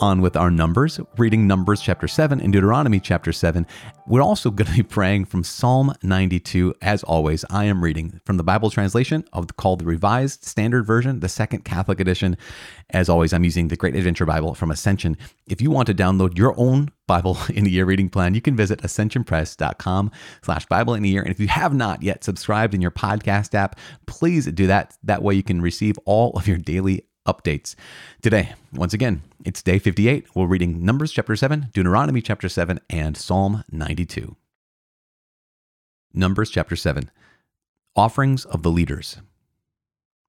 on with our numbers, reading Numbers chapter 7 and Deuteronomy chapter 7. We're also going to be praying from Psalm 92. As always, I am reading from the Bible translation of the, called the Revised Standard Version, the Second Catholic Edition. As always, I'm using the Great Adventure Bible from Ascension. If you want to download your own Bible in a year reading plan, you can visit ascensionpress.com slash Bible in a year. And if you have not yet subscribed in your podcast app, please do that. That way you can receive all of your daily updates. Today, once again, it's day 58. We're reading Numbers chapter 7, Deuteronomy chapter 7, and Psalm 92. Numbers chapter 7 Offerings of the Leaders.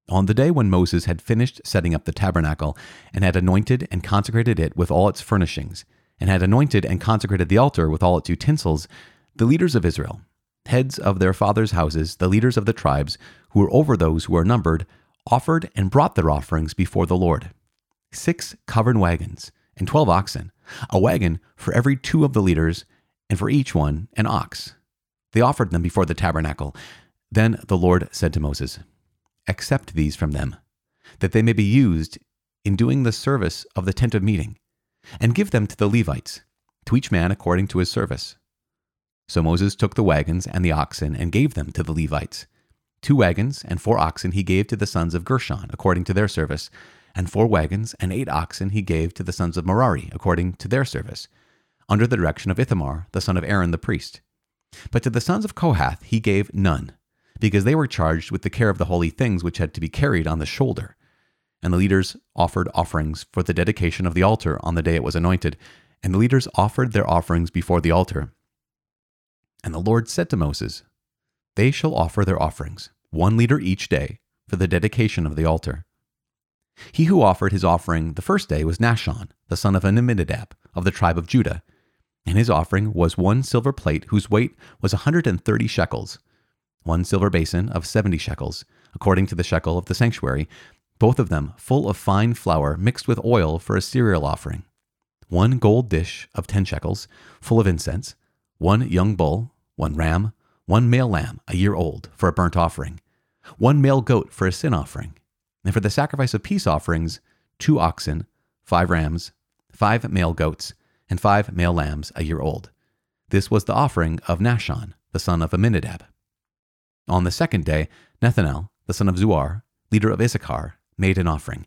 On the day when Moses had finished setting up the tabernacle, and had anointed and consecrated it with all its furnishings, and had anointed and consecrated the altar with all its utensils, the leaders of Israel, heads of their fathers' houses, the leaders of the tribes, who were over those who were numbered, offered and brought their offerings before the Lord six covered wagons and twelve oxen, a wagon for every two of the leaders, and for each one an ox. They offered them before the tabernacle. Then the Lord said to Moses, Accept these from them, that they may be used in doing the service of the tent of meeting, and give them to the Levites, to each man according to his service. So Moses took the wagons and the oxen and gave them to the Levites Two wagons and four oxen he gave to the sons of Gershon, according to their service, and four wagons and eight oxen he gave to the sons of Merari, according to their service, under the direction of Ithamar, the son of Aaron the priest. But to the sons of Kohath he gave none, because they were charged with the care of the holy things which had to be carried on the shoulder. And the leaders offered offerings for the dedication of the altar on the day it was anointed, and the leaders offered their offerings before the altar. And the Lord said to Moses, They shall offer their offerings one liter each day, for the dedication of the altar. He who offered his offering the first day was Nahshon, the son of Amminadab, of the tribe of Judah. And his offering was one silver plate whose weight was a 130 shekels, one silver basin of 70 shekels, according to the shekel of the sanctuary, both of them full of fine flour mixed with oil for a cereal offering, one gold dish of 10 shekels, full of incense, one young bull, one ram, one male lamb a year old for a burnt offering, one male goat for a sin offering, and for the sacrifice of peace offerings, two oxen, five rams, five male goats, and five male lambs a year old. This was the offering of Nahshon, the son of Amminadab. On the second day, Nethanel, the son of Zuar, leader of Issachar, made an offering.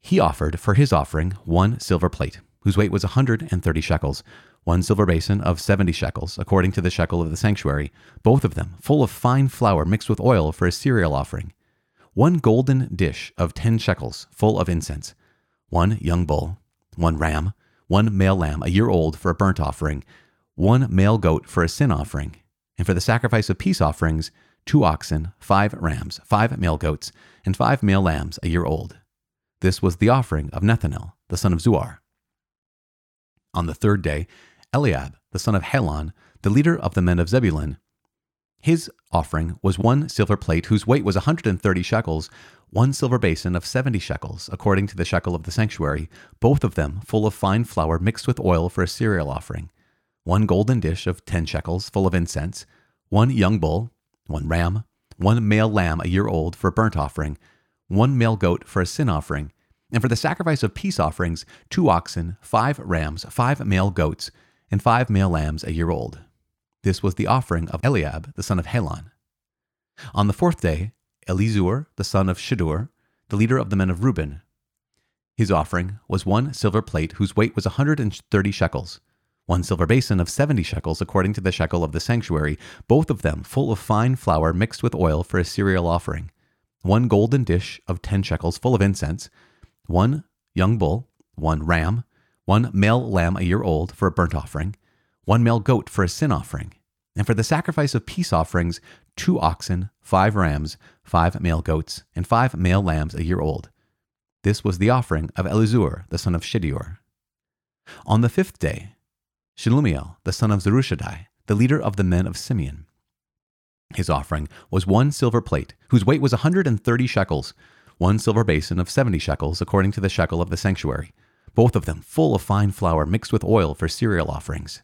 He offered for his offering one silver plate, whose weight was a 130 shekels, one silver basin of 70 shekels, according to the shekel of the sanctuary, both of them full of fine flour mixed with oil for a cereal offering, one golden dish of 10 shekels, full of incense, one young bull, one ram, one male lamb a year old for a burnt offering, one male goat for a sin offering, and for the sacrifice of peace offerings, two oxen, five rams, five male goats, and five male lambs a year old. This was the offering of Nethanel, the son of Zuar. On the third day, Eliab, the son of Helon, the leader of the men of Zebulun. His offering was one silver plate whose weight was 130 shekels, one silver basin of 70 shekels, according to the shekel of the sanctuary, both of them full of fine flour mixed with oil for a cereal offering, one golden dish of 10 shekels full of incense, one young bull, one ram, one male lamb a year old for a burnt offering, one male goat for a sin offering, and for the sacrifice of peace offerings, two oxen, five rams, five male goats, and five male lambs a year old. This was the offering of Eliab, the son of Helon. On the fourth day, Elizur, the son of Shedeur, the leader of the men of Reuben. His offering was one silver plate whose weight was a 130 shekels, one silver basin of 70 shekels according to the shekel of the sanctuary, both of them full of fine flour mixed with oil for a cereal offering, one golden dish of 10 shekels full of incense, one young bull, one ram, one male lamb a year old for a burnt offering, one male goat for a sin offering, and for the sacrifice of peace offerings, two oxen, five rams, five male goats, and five male lambs a year old. This was the offering of Elizur, the son of Shedeur. On the fifth day, Shelumiel, the son of Zurishaddai, the leader of the men of Simeon. His offering was one silver plate, whose weight was a 130 shekels, one silver basin of 70 shekels, according to the shekel of the sanctuary, both of them full of fine flour mixed with oil for cereal offerings,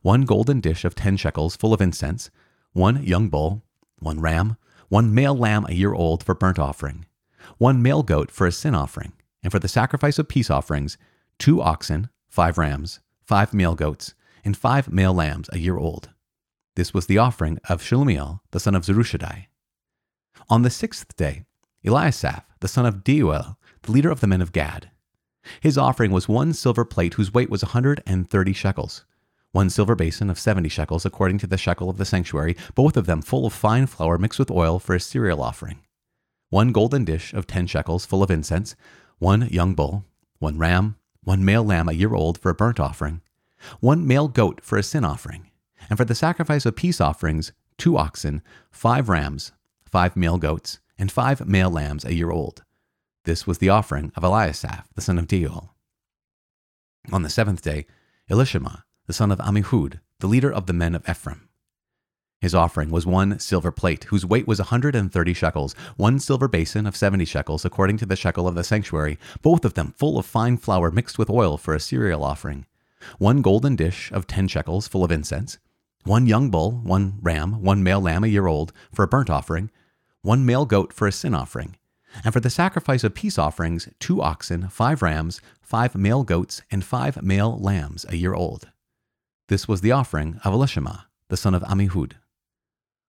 one golden dish of 10 shekels full of incense, one young bull, one ram, one male lamb a year old for burnt offering, one male goat for a sin offering, and for the sacrifice of peace offerings, two oxen, five rams, five male goats, and five male lambs a year old. This was the offering of Shelumiel, the son of Zurishaddai. On the sixth day, Eliasaph, the son of Deuel, the leader of the men of Gad. His offering was one silver plate whose weight was a 130 shekels, one silver basin of 70 shekels according to the shekel of the sanctuary, both of them full of fine flour mixed with oil for a cereal offering, one golden dish of 10 shekels full of incense, one young bull, one ram, one male lamb a year old for a burnt offering, one male goat for a sin offering, and for the sacrifice of peace offerings, two oxen, five rams, five male goats, and five male lambs a year old. This was the offering of Eliasaph, the son of Deuel. On the seventh day, Elishama, the son of Ammihud, the leader of the men of Ephraim. His offering was one silver plate, whose weight was a 130 shekels, one silver basin of 70 shekels, according to the shekel of the sanctuary, both of them full of fine flour mixed with oil for a cereal offering, one golden dish of 10 shekels full of incense, one young bull, one ram, one male lamb a year old for a burnt offering, one male goat for a sin offering, and for the sacrifice of peace offerings, two oxen, five rams, five male goats, and five male lambs a year old. This was the offering of Elishama, the son of Ammihud.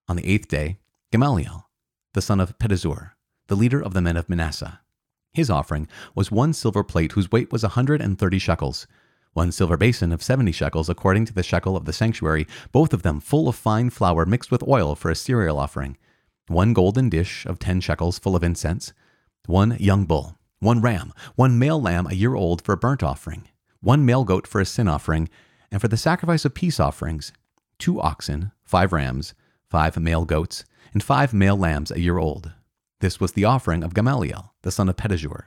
On the eighth day, Gamaliel, the son of Pedahzur, the leader of the men of Manasseh. His offering was one silver plate whose weight was a 130 shekels, one silver basin of 70 shekels according to the shekel of the sanctuary, both of them full of fine flour mixed with oil for a cereal offering, one golden dish of ten shekels full of incense, one young bull, one ram, one male lamb a year old for a burnt offering, one male goat for a sin offering, and for the sacrifice of peace offerings, two oxen, five rams, five male goats, and five male lambs a year old. This was the offering of Gamaliel, the son of Pedahzur.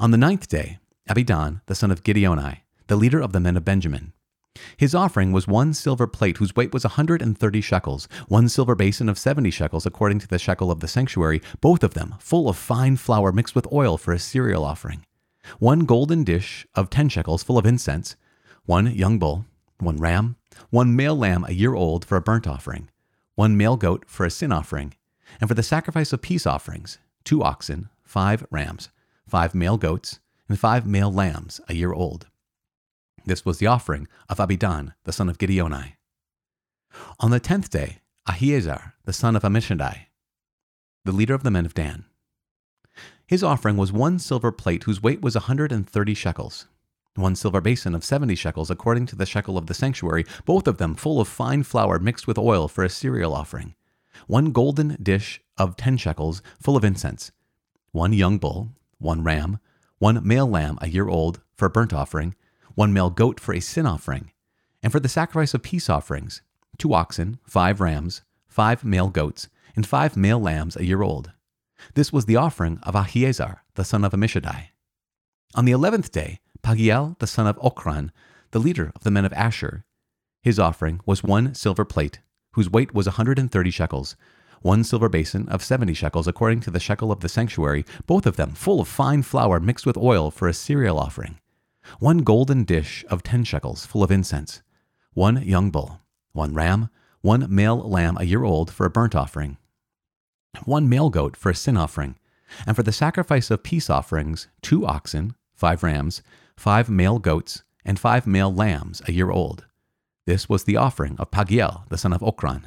On the ninth day, Abidan, the son of Gideoni, the leader of the men of Benjamin, his offering was one silver plate whose weight was a 130 shekels, one silver basin of 70 shekels according to the shekel of the sanctuary, both of them full of fine flour mixed with oil for a cereal offering, one golden dish of 10 shekels full of incense, one young bull, one ram, one male lamb a year old for a burnt offering, one male goat for a sin offering, and for the sacrifice of peace offerings, two oxen, five rams, five male goats, and five male lambs a year old. This was the offering of Abidan, the son of Gideoni. On the tenth day, Ahiezer, the son of Ammishaddai, the leader of the men of Dan. His offering was one silver plate whose weight was a 130 shekels, one silver basin of 70 shekels according to the shekel of the sanctuary, both of them full of fine flour mixed with oil for a cereal offering, one golden dish of 10 shekels full of incense, one young bull, one ram, one male lamb a year old for a burnt offering, one male goat for a sin offering, and for the sacrifice of peace offerings, two oxen, five rams, five male goats, and five male lambs a year old. This was the offering of Ahiezer, the son of Ammishaddai. On the eleventh day, Pagiel, the son of Ochran, the leader of the men of Asher, his offering was one silver plate, whose weight was a 130 shekels, one silver basin of 70 shekels according to the shekel of the sanctuary, both of them full of fine flour mixed with oil for a cereal offering, one golden dish of ten shekels full of incense, one young bull, one ram, one male lamb a year old for a burnt offering, one male goat for a sin offering, and for the sacrifice of peace offerings, two oxen, five rams, five male goats, and five male lambs a year old. This was the offering of Pagiel, the son of Ochran.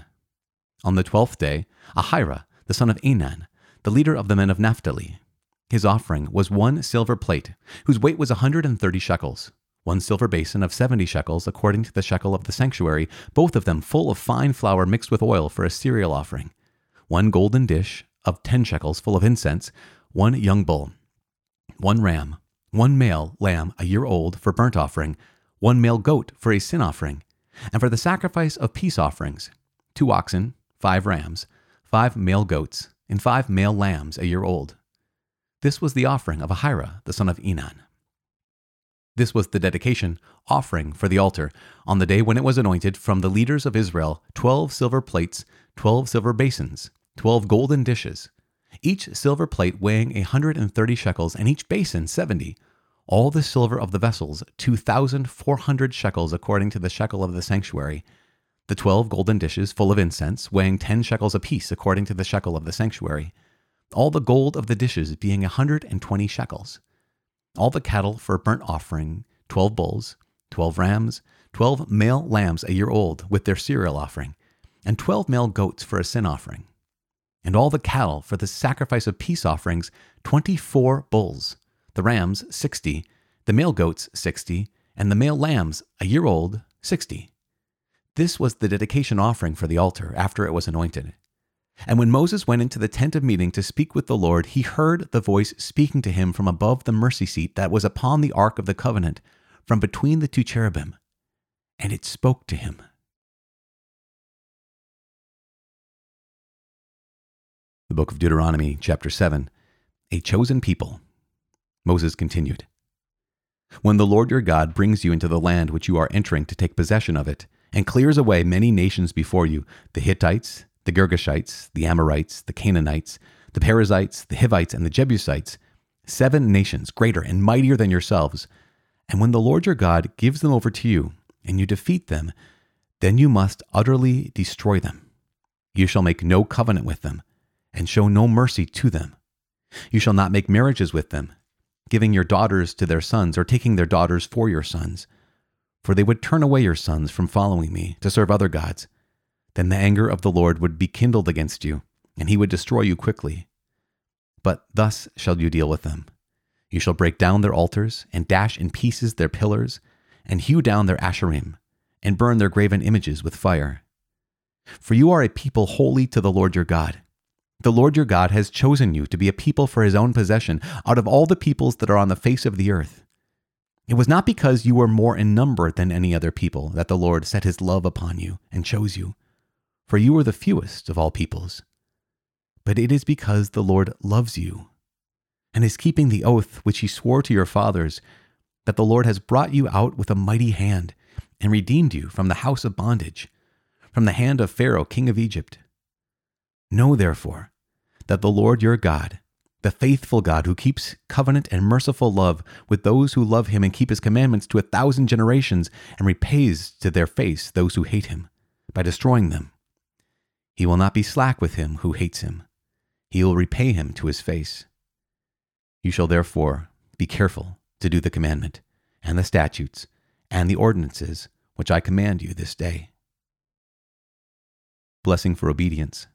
On the twelfth day, Ahira, the son of Enan, the leader of the men of Naphtali, his offering was one silver plate, whose weight was a 130 shekels, one silver basin of 70 shekels according to the shekel of the sanctuary, both of them full of fine flour mixed with oil for a cereal offering, one golden dish of 10 shekels full of incense, one young bull, one ram, one male lamb a year old for burnt offering, one male goat for a sin offering, and for the sacrifice of peace offerings, two oxen, five rams, five male goats, and five male lambs a year old. This was the offering of Ahira, the son of Enan. This was the dedication offering for the altar on the day when it was anointed from the leaders of Israel 12 silver plates, 12 silver basins, 12 golden dishes, each silver plate weighing a 130 shekels and each basin 70. All the silver of the vessels 2,400 shekels according to the shekel of the sanctuary. The 12 golden dishes full of incense weighing 10 shekels apiece according to the shekel of the sanctuary. All the gold of the dishes being a 120 shekels all the cattle for a burnt offering, 12 bulls, 12 rams, 12 male lambs a year old with their cereal offering, and 12 male goats for a sin offering. And all the cattle for the sacrifice of peace offerings, 24 bulls, the rams, 60, the male goats, 60, and the male lambs a year old, 60. This was the dedication offering for the altar after it was anointed. And when Moses went into the tent of meeting to speak with the Lord, he heard the voice speaking to him from above the mercy seat that was upon the ark of the covenant, from between the two cherubim. And it spoke to him. The book of Deuteronomy, chapter 7 A chosen people. Moses continued When the Lord your God brings you into the land which you are entering to take possession of it, and clears away many nations before you the Hittites, the Girgashites, the Amorites, the Canaanites, the Perizzites, the Hivites, and the Jebusites, seven nations greater and mightier than yourselves. And when the Lord your God gives them over to you, and you defeat them, then you must utterly destroy them. You shall make no covenant with them, and show no mercy to them. You shall not make marriages with them, giving your daughters to their sons, or taking their daughters for your sons. For they would turn away your sons from following me to serve other gods then the anger of the Lord would be kindled against you, and he would destroy you quickly. But thus shall you deal with them. You shall break down their altars, and dash in pieces their pillars, and hew down their asherim, and burn their graven images with fire. For you are a people holy to the Lord your God. The Lord your God has chosen you to be a people for his own possession out of all the peoples that are on the face of the earth. It was not because you were more in number than any other people that the Lord set his love upon you and chose you for you are the fewest of all peoples. But it is because the Lord loves you and is keeping the oath which he swore to your fathers that the Lord has brought you out with a mighty hand and redeemed you from the house of bondage, from the hand of Pharaoh, king of Egypt. Know therefore that the Lord your God, the faithful God who keeps covenant and merciful love with those who love him and keep his commandments to a thousand generations, and repays to their face those who hate him by destroying them. He will not be slack with him who hates him. He will repay him to his face. You shall therefore be careful to do the commandment, and the statutes, and the ordinances which I command you this day. Blessing for obedience.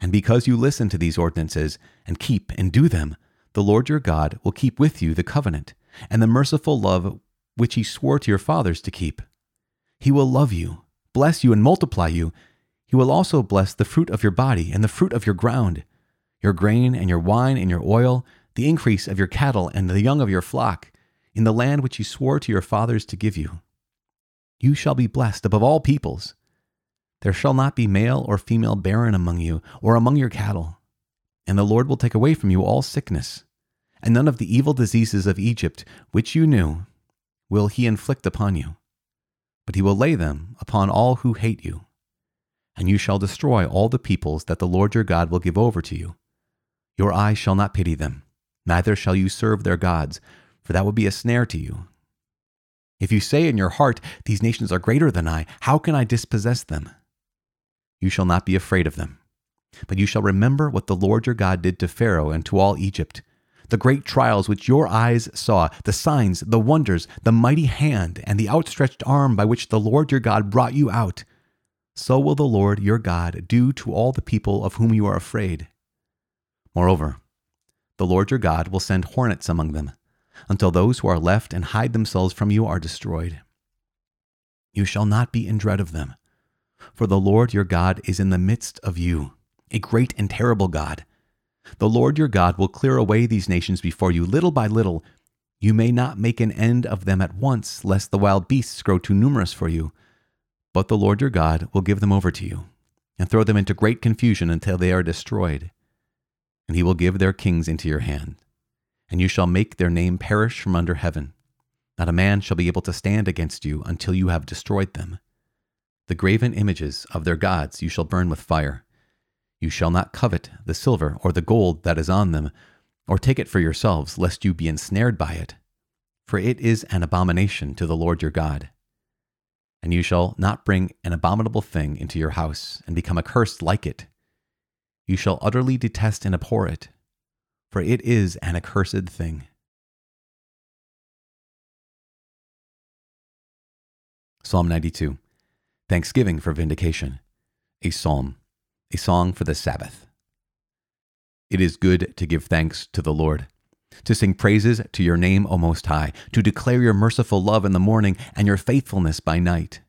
And because you listen to these ordinances, and keep and do them, the Lord your God will keep with you the covenant, and the merciful love which he swore to your fathers to keep. He will love you, bless you, and multiply you he will also bless the fruit of your body and the fruit of your ground, your grain and your wine and your oil, the increase of your cattle and the young of your flock, in the land which he swore to your fathers to give you. You shall be blessed above all peoples. There shall not be male or female barren among you or among your cattle. And the Lord will take away from you all sickness, and none of the evil diseases of Egypt, which you knew, will he inflict upon you. But he will lay them upon all who hate you and you shall destroy all the peoples that the Lord your God will give over to you. Your eyes shall not pity them, neither shall you serve their gods, for that would be a snare to you. If you say in your heart, These nations are greater than I, how can I dispossess them? You shall not be afraid of them. But you shall remember what the Lord your God did to Pharaoh and to all Egypt, the great trials which your eyes saw, the signs, the wonders, the mighty hand, and the outstretched arm by which the Lord your God brought you out so will the Lord your God do to all the people of whom you are afraid. Moreover, the Lord your God will send hornets among them, until those who are left and hide themselves from you are destroyed. You shall not be in dread of them, for the Lord your God is in the midst of you, a great and terrible God. The Lord your God will clear away these nations before you little by little. You may not make an end of them at once, lest the wild beasts grow too numerous for you but the Lord your God will give them over to you, and throw them into great confusion until they are destroyed. And he will give their kings into your hand, and you shall make their name perish from under heaven. Not a man shall be able to stand against you until you have destroyed them. The graven images of their gods you shall burn with fire. You shall not covet the silver or the gold that is on them, or take it for yourselves, lest you be ensnared by it. For it is an abomination to the Lord your God. And you shall not bring an abominable thing into your house, and become accursed like it. You shall utterly detest and abhor it, for it is an accursed thing. Psalm 92 Thanksgiving for Vindication, a psalm, a song for the Sabbath. It is good to give thanks to the Lord, to sing praises to your name, O Most High, to declare your merciful love in the morning and your faithfulness by night,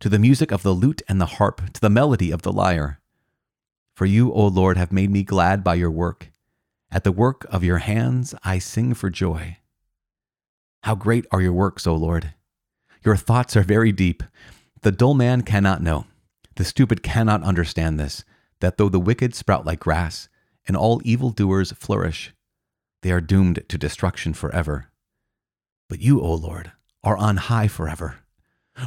to the music of the lute and the harp, to the melody of the lyre. For you, O Lord, have made me glad by your work. At the work of your hands I sing for joy. How great are your works, O Lord! Your thoughts are very deep. The dull man cannot know. The stupid cannot understand this, that though the wicked sprout like grass, and all evildoers flourish, they are doomed to destruction forever. But you, O Lord, are on high forever.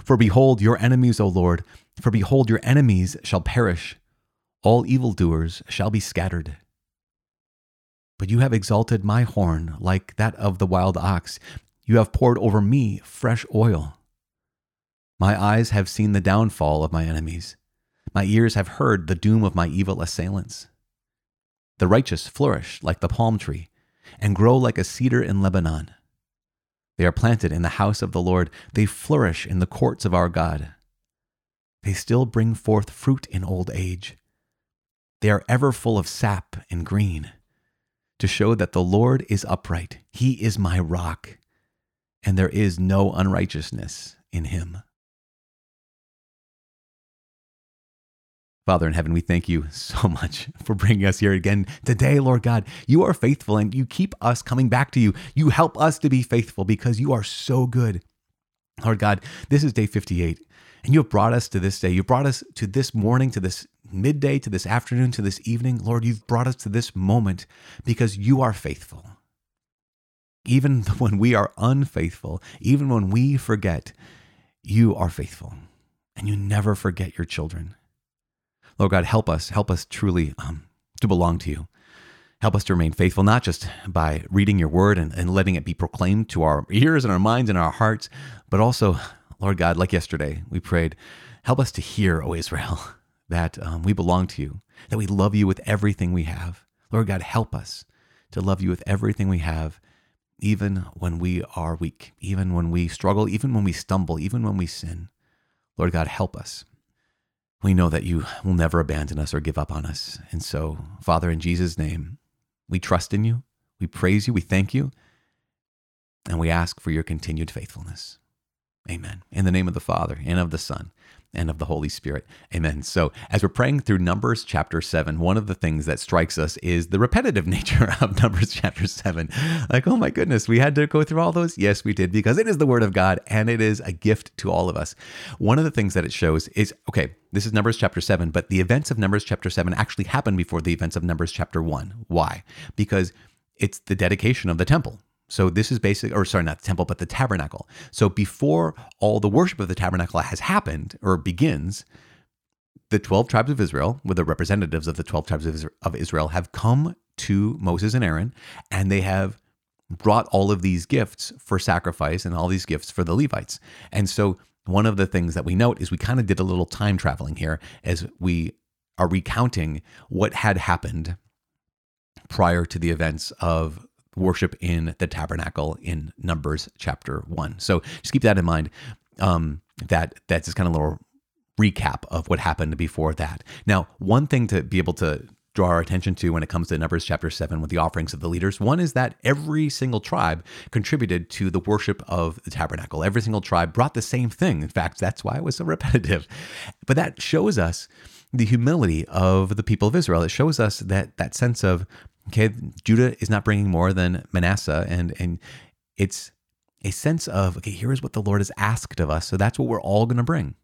For behold your enemies, O Lord, for behold your enemies shall perish. All evildoers shall be scattered. But you have exalted my horn like that of the wild ox. You have poured over me fresh oil. My eyes have seen the downfall of my enemies. My ears have heard the doom of my evil assailants. The righteous flourish like the palm tree and grow like a cedar in Lebanon. They are planted in the house of the Lord. They flourish in the courts of our God. They still bring forth fruit in old age. They are ever full of sap and green, to show that the Lord is upright. He is my rock, and there is no unrighteousness in him. Father in heaven, we thank you so much for bringing us here again today, Lord God. You are faithful and you keep us coming back to you. You help us to be faithful because you are so good. Lord God, this is day 58, and you have brought us to this day. You brought us to this morning, to this midday, to this afternoon, to this evening. Lord, you've brought us to this moment because you are faithful. Even when we are unfaithful, even when we forget, you are faithful, and you never forget your children. Lord God, help us, help us truly um, to belong to you. Help us to remain faithful, not just by reading your word and, and letting it be proclaimed to our ears and our minds and our hearts, but also, Lord God, like yesterday, we prayed, help us to hear, O Israel, that um, we belong to you, that we love you with everything we have. Lord God, help us to love you with everything we have, even when we are weak, even when we struggle, even when we stumble, even when we sin. Lord God, help us we know that you will never abandon us or give up on us. And so, Father, in Jesus' name, we trust in you, we praise you, we thank you, and we ask for your continued faithfulness. Amen. In the name of the Father, and of the Son, and of the Holy Spirit. Amen. So, as we're praying through Numbers chapter 7, one of the things that strikes us is the repetitive nature of Numbers chapter 7. Like, oh my goodness, we had to go through all those? Yes, we did, because it is the Word of God and it is a gift to all of us. One of the things that it shows is okay, this is Numbers chapter 7, but the events of Numbers chapter 7 actually happened before the events of Numbers chapter 1. Why? Because it's the dedication of the temple. So this is basic, or sorry, not the temple, but the tabernacle. So before all the worship of the tabernacle has happened or begins, the 12 tribes of Israel, with the representatives of the 12 tribes of Israel, have come to Moses and Aaron, and they have brought all of these gifts for sacrifice and all these gifts for the Levites. And so one of the things that we note is we kind of did a little time traveling here as we are recounting what had happened prior to the events of worship in the tabernacle in Numbers chapter one. So just keep that in mind. Um, that that's just kind of a little recap of what happened before that. Now, one thing to be able to draw our attention to when it comes to Numbers chapter 7 with the offerings of the leaders. One is that every single tribe contributed to the worship of the tabernacle. Every single tribe brought the same thing. In fact, that's why it was so repetitive. But that shows us the humility of the people of Israel. It shows us that that sense of Okay, Judah is not bringing more than Manasseh, and and it's a sense of okay, here is what the Lord has asked of us, so that's what we're all going to bring.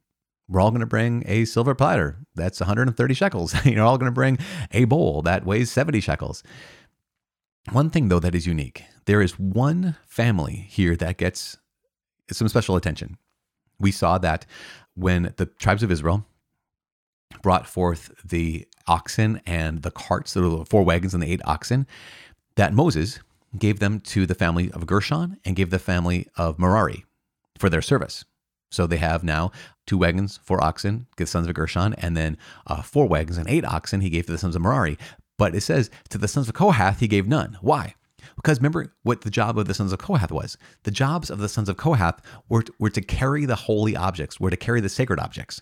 We're all going to bring a silver platter that's 130 shekels. You're all going to bring a bowl that weighs 70 shekels. One thing though that is unique, there is one family here that gets some special attention. We saw that when the tribes of Israel brought forth the oxen and the carts, the four wagons and the eight oxen, that Moses gave them to the family of Gershon and gave the family of Merari for their service. So they have now two wagons, four oxen, the sons of Gershon, and then uh, four wagons and eight oxen he gave to the sons of Merari. But it says to the sons of Kohath he gave none. Why? Because remember what the job of the sons of Kohath was. The jobs of the sons of Kohath were to, were to carry the holy objects, were to carry the sacred objects.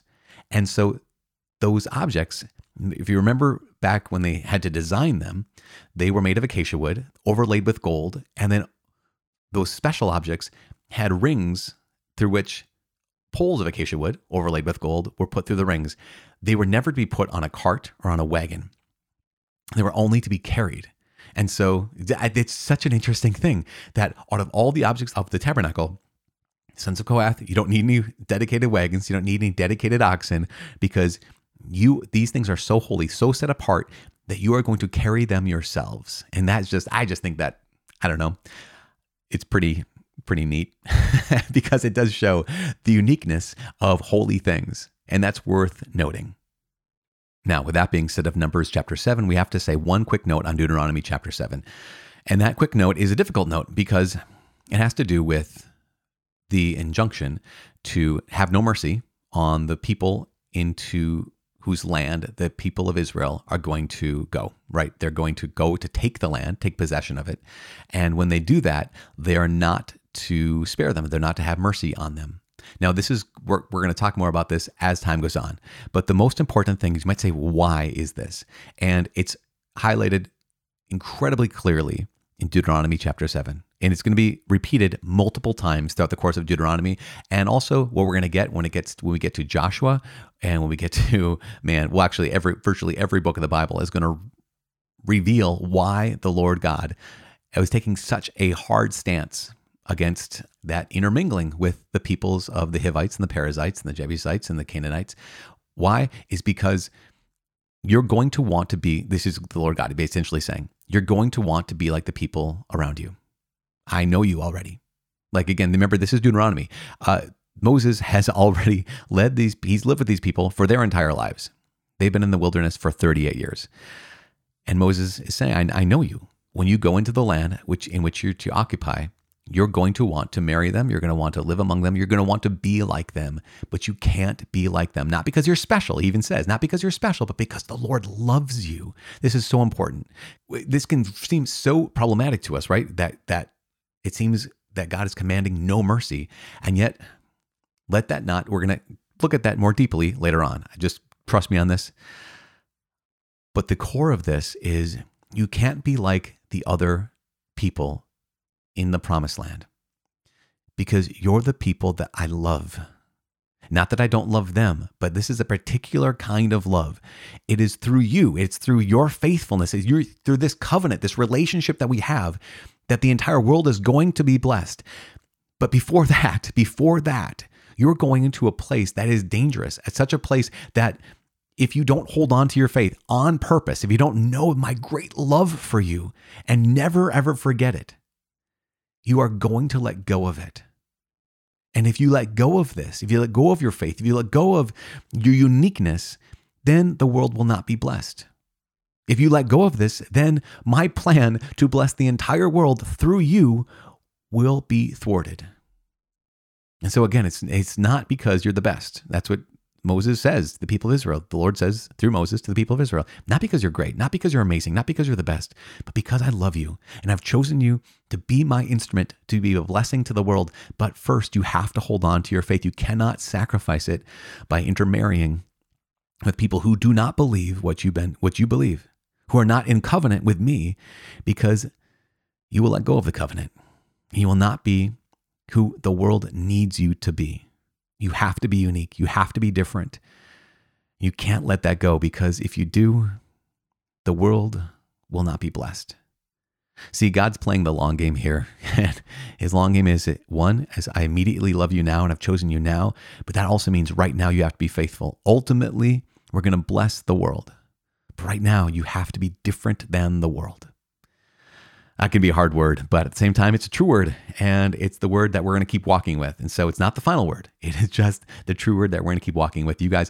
And so those objects, if you remember back when they had to design them, they were made of acacia wood, overlaid with gold, and then those special objects had rings through which poles of acacia wood, overlaid with gold, were put through the rings. They were never to be put on a cart or on a wagon. They were only to be carried. And so it's such an interesting thing that out of all the objects of the tabernacle, sons of Kohath, you don't need any dedicated wagons, you don't need any dedicated oxen because you these things are so holy, so set apart that you are going to carry them yourselves. And that's just I just think that I don't know. It's pretty pretty neat because it does show the uniqueness of holy things, and that's worth noting. Now, with that being said of Numbers chapter 7, we have to say one quick note on Deuteronomy chapter 7. And that quick note is a difficult note because it has to do with the injunction to have no mercy on the people into whose land the people of Israel are going to go, right? They're going to go to take the land, take possession of it. And when they do that, they are not to spare them, they're not to have mercy on them. Now, this is, we're, we're going to talk more about this as time goes on. But the most important thing is you might say, why is this? And it's highlighted incredibly clearly in Deuteronomy chapter 7. And it's going to be repeated multiple times throughout the course of Deuteronomy. And also what we're going to get when it gets when we get to Joshua and when we get to man, well actually every virtually every book of the Bible is going to reveal why the Lord God was taking such a hard stance against that intermingling with the peoples of the Hivites and the Perizzites and the Jebusites and the Canaanites. Why? Is because you're going to want to be, this is the Lord God essentially saying, you're going to want to be like the people around you. I know you already. Like again, remember, this is Deuteronomy. Uh, Moses has already led these, he's lived with these people for their entire lives. They've been in the wilderness for 38 years. And Moses is saying, I, I know you. When you go into the land which in which you're to occupy, you're going to want to marry them. You're going to want to live among them. You're going to want to be like them, but you can't be like them. Not because you're special, he even says, not because you're special, but because the Lord loves you. This is so important. This can seem so problematic to us, right? That, that it seems that God is commanding no mercy. And yet, let that not, we're going to look at that more deeply later on. Just trust me on this. But the core of this is you can't be like the other people in the promised land because you're the people that I love. Not that I don't love them, but this is a particular kind of love. It is through you, it's through your faithfulness, it's through this covenant, this relationship that we have, that the entire world is going to be blessed. But before that, before that, you're going into a place that is dangerous, at such a place that if you don't hold on to your faith on purpose, if you don't know my great love for you and never ever forget it, you are going to let go of it. And if you let go of this, if you let go of your faith, if you let go of your uniqueness, then the world will not be blessed. If you let go of this, then my plan to bless the entire world through you will be thwarted. And so again, it's it's not because you're the best. That's what Moses says to the people of Israel. The Lord says through Moses to the people of Israel, not because you're great, not because you're amazing, not because you're the best, but because I love you and I've chosen you to be my instrument to be a blessing to the world. But first, you have to hold on to your faith. You cannot sacrifice it by intermarrying with people who do not believe what you been what you believe, who are not in covenant with me, because you will let go of the covenant. You will not be who the world needs you to be. You have to be unique. You have to be different. You can't let that go because if you do, the world will not be blessed. See, God's playing the long game here. And his long game is one, as I immediately love you now and I've chosen you now, but that also means right now you have to be faithful. Ultimately, we're going to bless the world. But right now, you have to be different than the world. That can be a hard word, but at the same time, it's a true word, and it's the word that we're going to keep walking with. And so it's not the final word, it is just the true word that we're going to keep walking with. You guys,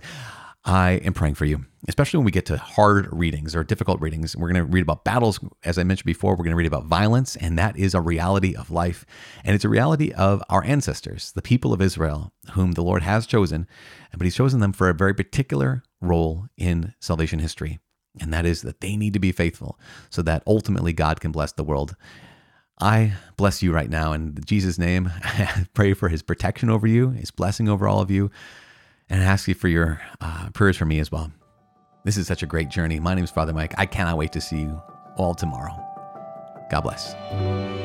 I am praying for you, especially when we get to hard readings or difficult readings. We're going to read about battles. As I mentioned before, we're going to read about violence, and that is a reality of life. And it's a reality of our ancestors, the people of Israel, whom the Lord has chosen, but He's chosen them for a very particular role in salvation history. And that is that they need to be faithful so that ultimately God can bless the world. I bless you right now in Jesus' name. I pray for his protection over you, his blessing over all of you and I ask you for your uh, prayers for me as well. This is such a great journey. My name is Father Mike. I cannot wait to see you all tomorrow. God bless.